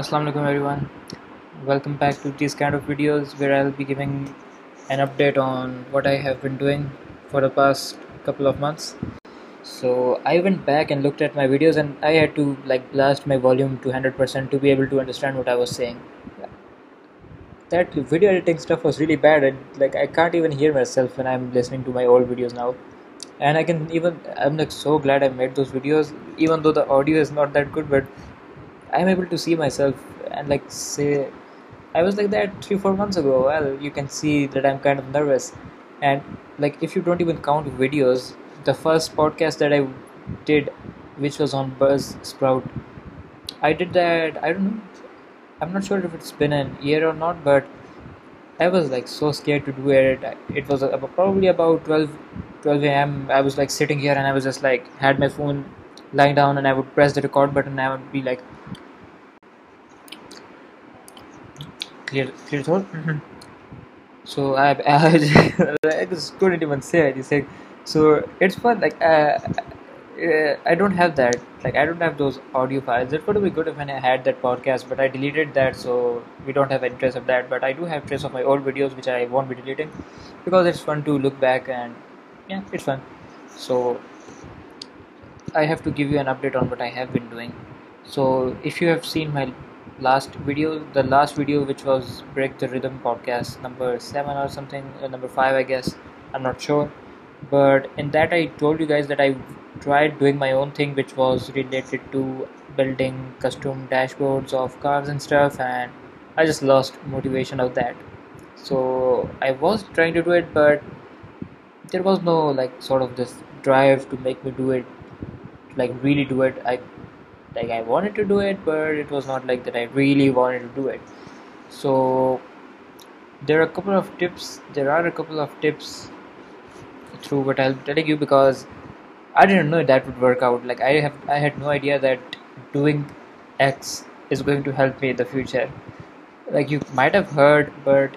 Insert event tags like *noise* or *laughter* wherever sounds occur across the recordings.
Assalamu alaikum everyone, welcome back to these kind of videos where I'll be giving an update on what I have been doing for the past couple of months. So I went back and looked at my videos and I had to blast my volume to 100% to be able to understand what I was saying. That video editing stuff was really bad, and I can't even hear myself when I'm listening to my old videos now. And I'm so glad I made those videos, even though the audio is not that good, but I'm able to see myself, and like say I was like that 3 or 4 months ago. Well, you can see that I'm kind of nervous, and like if you don't even count videos, the first podcast that I did, which was on Buzzsprout, I did that, I don't know, I'm not sure if it's been a year or not, but I was like so scared to do it. It was probably about 12 a.m. I was like sitting here and I was just like had my phone lying down, and I would press the record button and I would be like, so so I don't have that like I don't have those audio file footage so don't but my videos because because to give you an update on but I have been doing so if you have seen my The last video which was Break the Rhythm podcast, number 7 or something, uh, number 5 I guess, I'm not sure. But in that I told you guys that I tried doing my own thing which was related to building custom dashboards of cars and stuff, and I just lost motivation of that. So I was trying to do it, but there was no like sort of this drive to make me do it, like really do it. I like I wanted to do it, but it was not like that I really wanted to do it. So there are a couple of tips through what I'll be telling you, because I didn't know that would work out. Like I had no idea that doing X is going to help me in the future. Like you might have heard, but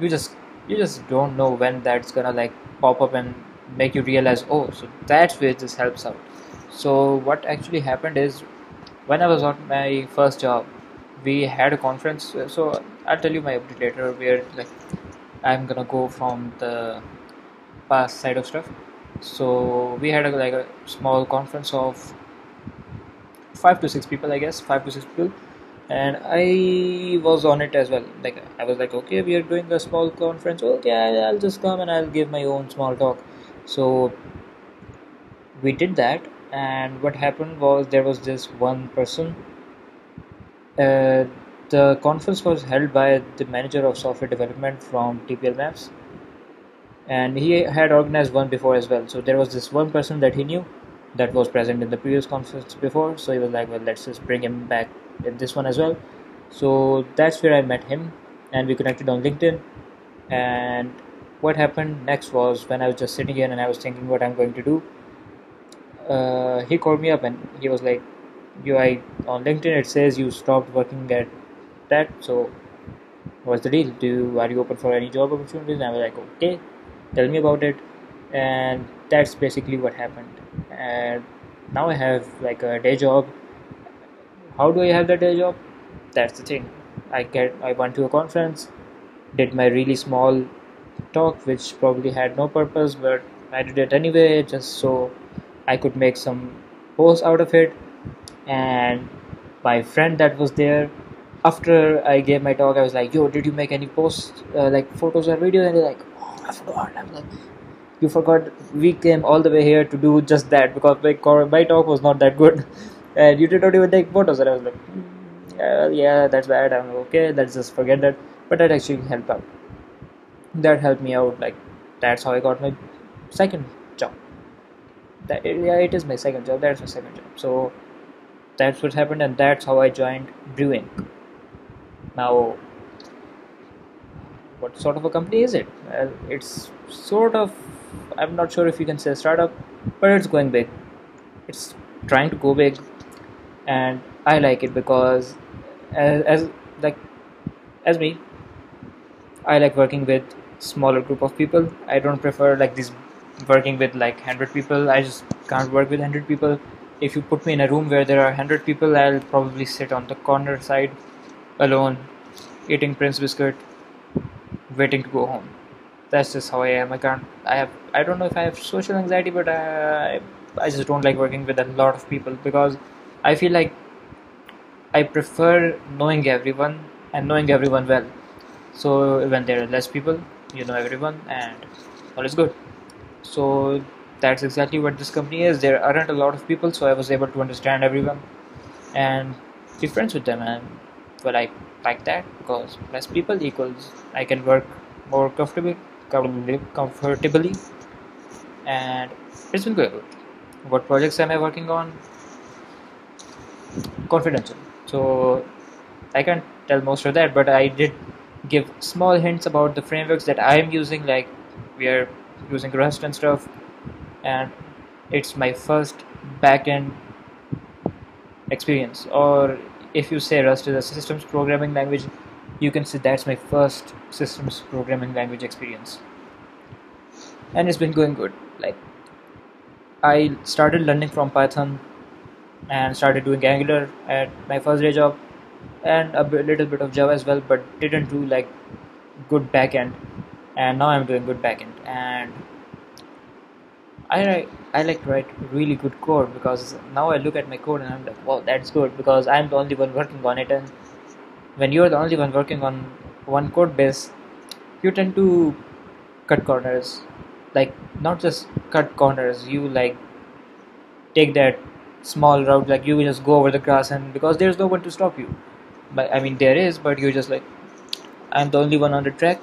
you just don't know when that's gonna like pop up and make you realize, oh, so that's where this helps out. So what actually happened is when I was on my first job, we had a conference. So I'll tell you my update later, where like I'm gonna go from the past side of stuff. So we had a small conference of 5 to 6 people, I guess, 5 to 6 people, and I was on it as well. Like I was like, okay, we are doing a small conference. Okay, I'll just come and I'll give my own small talk. So we did that, and what happened was there was this one person. Uh, the conference was held by the manager of software development from TPL Maps, and he had organized one before as well. So there was this one person that he knew that was present in the previous conference before, so he was like, well, let's just bring him back in this one as well. So that's where I met him, and we connected on LinkedIn. And what happened next was, when I was just sitting here and I was thinking what I'm going to do, uh, he called me up and he was like, I on LinkedIn it says you stopped working at that, so what's the deal? Are you open for any job opportunities? And I was like, okay, tell me about it. And that's basically what happened. And now I have like a day job. How do I have that day job? That's the thing. I went to a conference, did my really small talk, which probably had no purpose, but I did it anyway, just so I could make some post out of it and my friend that was there after I gave my talk I was like you did you make an post like photos we can all the way here to do just that but my talk was not that gained but get that they can help out help me out like though got my second that, yeah, it is my second job. That's my second job. So that's what happened, and that's how I joined Brew Inc. Now, what sort of a company is it? Well, it's sort of, I'm not sure if you can say a startup, but it's going big. It's trying to go big, and I like it because as me, I like working with smaller group of people. I don't prefer like these working with like 100 people. I just can't work with 100 people. If you put me in a room where there are 100 people, I'll probably sit on the corner side alone, eating Prince biscuit, waiting to go home. That's just how I am. I don't know if I have social anxiety, but I just don't like working with a lot of people, because I feel like I prefer knowing everyone and knowing everyone well. So when there are less people, you know everyone and all is good. So that's exactly what this company is. There aren't a lot of people, so I was able to understand everyone and be friends with them, and well, I like that because less people equals I can work more comfortably, and it's been good. What projects am I working on? Confidential, so I can't tell most of that, but I did give small hints about the frameworks that I am using, like we are using Rust and stuff, and it's my first backend experience. Or if you say Rust is a systems programming language, you can say that's my first systems programming language experience, and it's been going good. Like, I started learning from Python and started doing Angular at my first day job, and a little bit of Java as well, but didn't do like good backend and now I'm doing good backend, and I like to write really good code, because now I look at my code and I'm like, wow, that's good, because I'm the only one working on it. And when you're the only one working on one code base, you tend to cut corners, like not just cut corners, you like take that small route, like you will just go over the grass, and because there's no one to stop you. But I mean there is, but you're just like, I'm the only one on the track,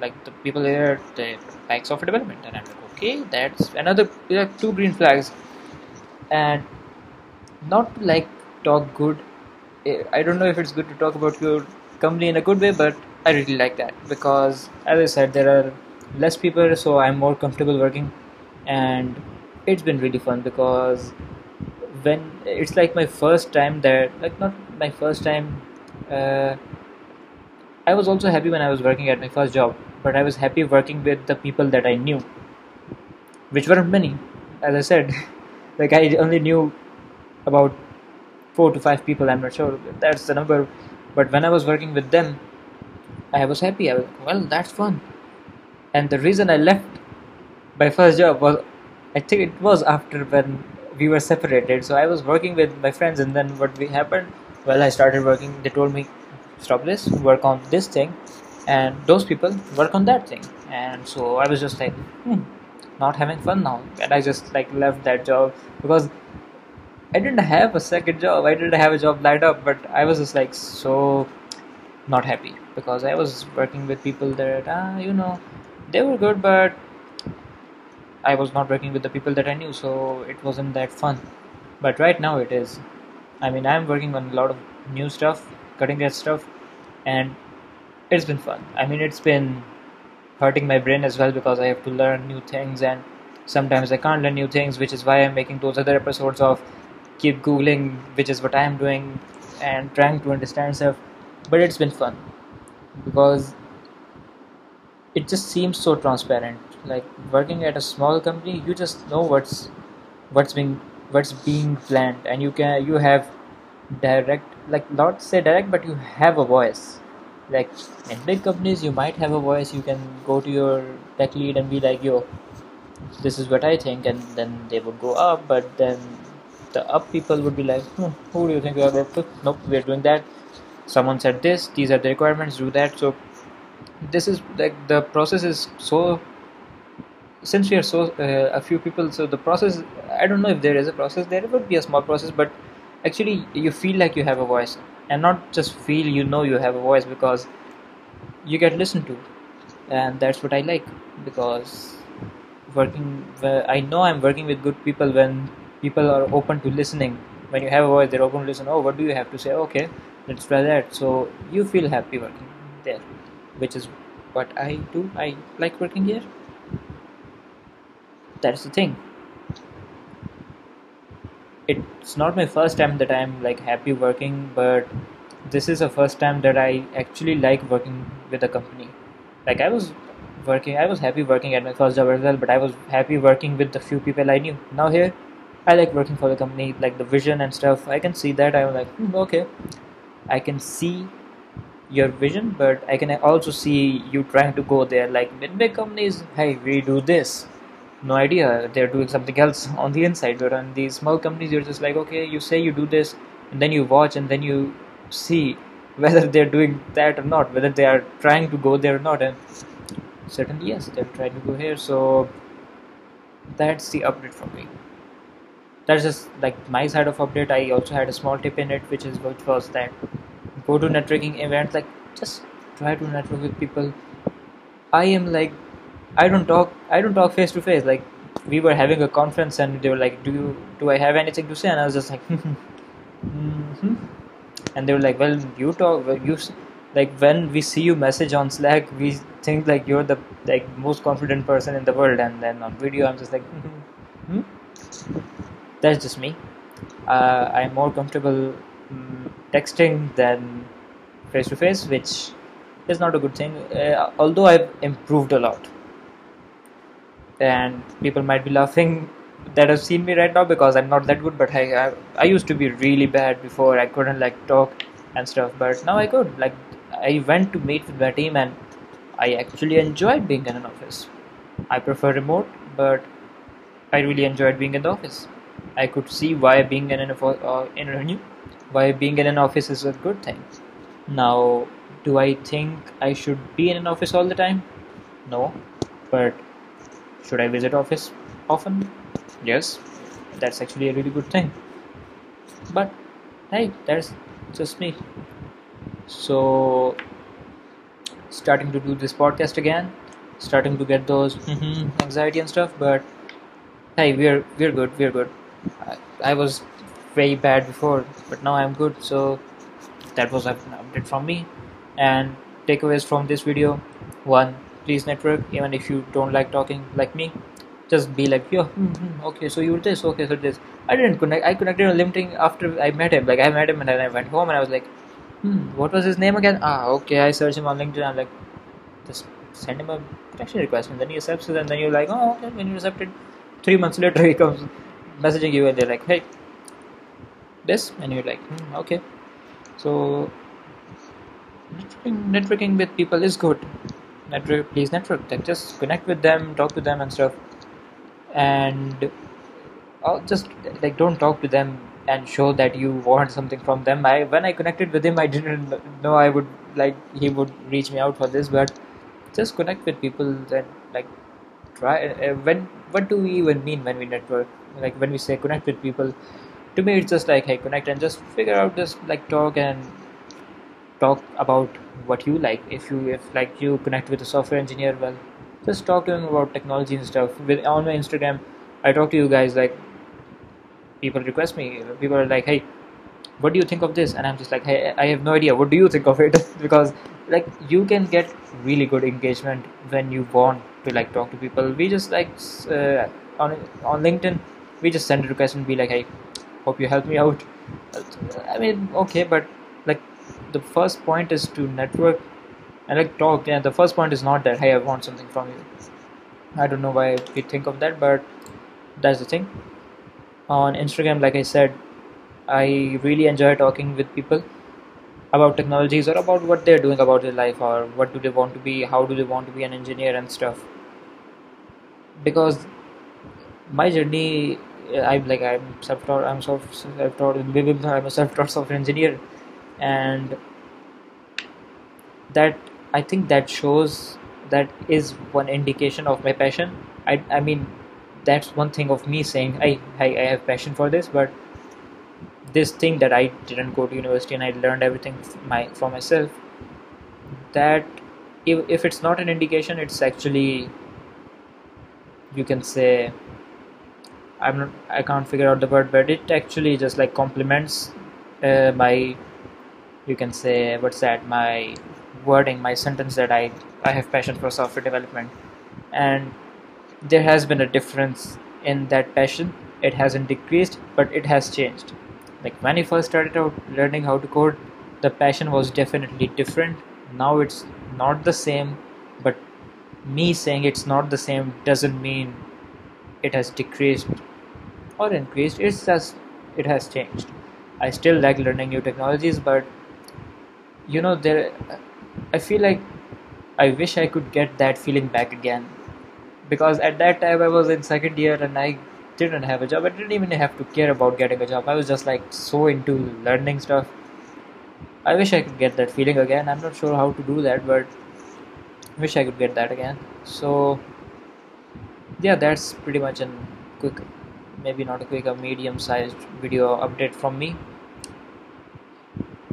like the people here, the flags of development, and I'm like, okay, that's another, like, 2 green flags, and not to like talk good. Eh, I don't know if it's good to talk about your company in a good way, but I really like that, because as I said, there are less people, so I'm more comfortable working, and it's been really fun, because when it's like my first time there, like not my first time, uh, I was also happy when I was working at my first job, but I was happy working with the people that I knew, which weren't many, as I said. *laughs* Like, I only knew about 4 to 5 people, I'm not sure if that's the number, but when I was working with them, I was happy. I was, well, that's fun. And the reason I left my first job was, I think it was after when we were separated. So I was working with my friends, and then what happened, well, I started working, they told me, stop this, work on this thing and those people work on that thing. And so I was just like, hmm, not having fun now, and I just like left that job because I didn't have a second job. I didn't have a job lined up, but I was just like so not happy because I was working with people that ah, they were good, but I was not working with the people that I knew, so it wasn't that fun. But right now it is. I mean, I'm working on a lot of new stuff, cutting edge stuff, and it's been fun. I mean, it's been hurting my brain as well, because I have to learn new things, and sometimes I can't learn new things, which is why I'm making those other episodes of keep Googling, which is what I'm doing, and trying to understand stuff. But it's been fun because it just seems so transparent. Like working at a small company, you just know what's being planned, and you have direct, like, not say direct, but you have a voice like at big companies you might have a voice, you can go to your tech lead and be like, yo, this is what I think, and then they would go up, but then the up people would be like, hmm, who do you think you are? Nope, we're doing that. Someone said this, these are the requirements, do that. So this is like the process is so, since we are so uh, a few people, so the process, I don't know if there is a process, there would be a small process, but actually you feel like you have a voice and not just feel you have a voice, because you get listened to, and that's what I like. Because I know I'm working with good people when people are open to listening. When you have a voice, they're open to listen. Oh, what do you have to say? Okay, let's try that. So you feel happy working there, which is what I do. I like working here. That's the thing. It's not my first time that I'm like happy working, but this is the first time that I actually like working with a company. Like I was happy working at my first job as well, but I was happy working with the few people I knew. Now here, I like working for the company, like the vision and stuff. I can see that. I'm like, hmm, okay, I can see your vision, but I can also see you trying to go there. Like big companies, hey, we do this. No idea they are doing something girls on the inside companies like okay you see you do this and then you watch and then you see whether they are that not whether they are trying to go they are not only so that see update from be that my side of update first go to networking just try to network people I am like I don't talk face to face. Like, we were having a conference and they were like, do I have anything to say? And I was just like, *laughs* mm-hmm. And they were like, well, you talk, well, you, like, when we see you message on Slack, we think like you're the like most confident person in the world, and then on video I'm just like, mm-hmm. Hmm? That's just me. Uh, I'm more comfortable mm, texting than face to face, which is not a good thing, uh, although I've improved a lot and people might be laughing that have seen me right now because I'm not that good, but I used to be really bad before. I couldn't like talk and stuff, but now I could. Like, I went to meet with my team and I actually enjoyed being in an office. I prefer remote, but I really enjoyed being in the office. I could see why being in an uh, office is a good thing. Now, do I think I should be in an office all the time? No, but should I visit office often? Yes, that's actually a really good thing. But hey, that's just me. So starting to do this podcast again, starting to get those mm-hmm, anxiety and stuff, but hey, we're good. I was very bad before, but now I'm good. So that was an update from me, and takeaways from this video: 1. Please networking doubt like talking like me just be like so you will start talking with peoples good network, please network, like just connect with them, talk to them and stuff, and I'll uh, just like don't talk to them and show that you want something from them. When I connected with him, I didn't know I would like he would reach me out for this, but just connect with people and like try. Uh, what do we even mean when we network? Like when we say connect with people, to me it's just like hey, connect and just figure out, just like talk and talk about what you like. If you connect with a software engineer, well, just talk to him about technology and stuff. On my Instagram, I talk to you guys, like, people request me, people are like, hey, what do you think of this? And I'm just like, hey, I have no idea, what do you think of it? *laughs* Because like, you can get really good engagement when you want to like talk to people. We just like uh, on LinkedIn, we just send a request and be like, hey, hope you help me out. I mean, okay, but the first point is to networking of that but that is the thing on Instagram like I really enjoy talking with people about technology stir about life ڈوانٹوئرنیفٹ and that, I think that shows, that is one indication of my passion. I mean, that's one thing of me saying I have passion for this, but this thing that I didn't go to university and I learned everything for myself, that if it's not an indication, it's actually, you can say, I can't figure out the word, but it actually just like complements uh, my you can say, what's that, my wording, my sentence that I have passion for software development, and there has been a difference in that passion. It hasn't decreased, but it has changed. Like when I first started out learning how to code, the passion was definitely different. Now it's not the same, but me saying it's not the same doesn't mean it has decreased or increased. It's just it has changed. I still like learning new technologies, but you know دیکھ wish I could get that feeling back again because at the was about get just like so انگ I wish I'd feeling again I am not sure how to do that wish I could get again so there that's very much and maybe not a medium size video up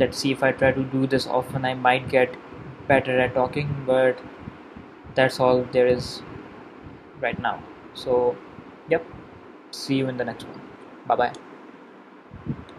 that see, if I try to do this often I might get better at talking, but that's all there is right now. So yep, see you in the next one. Bye bye.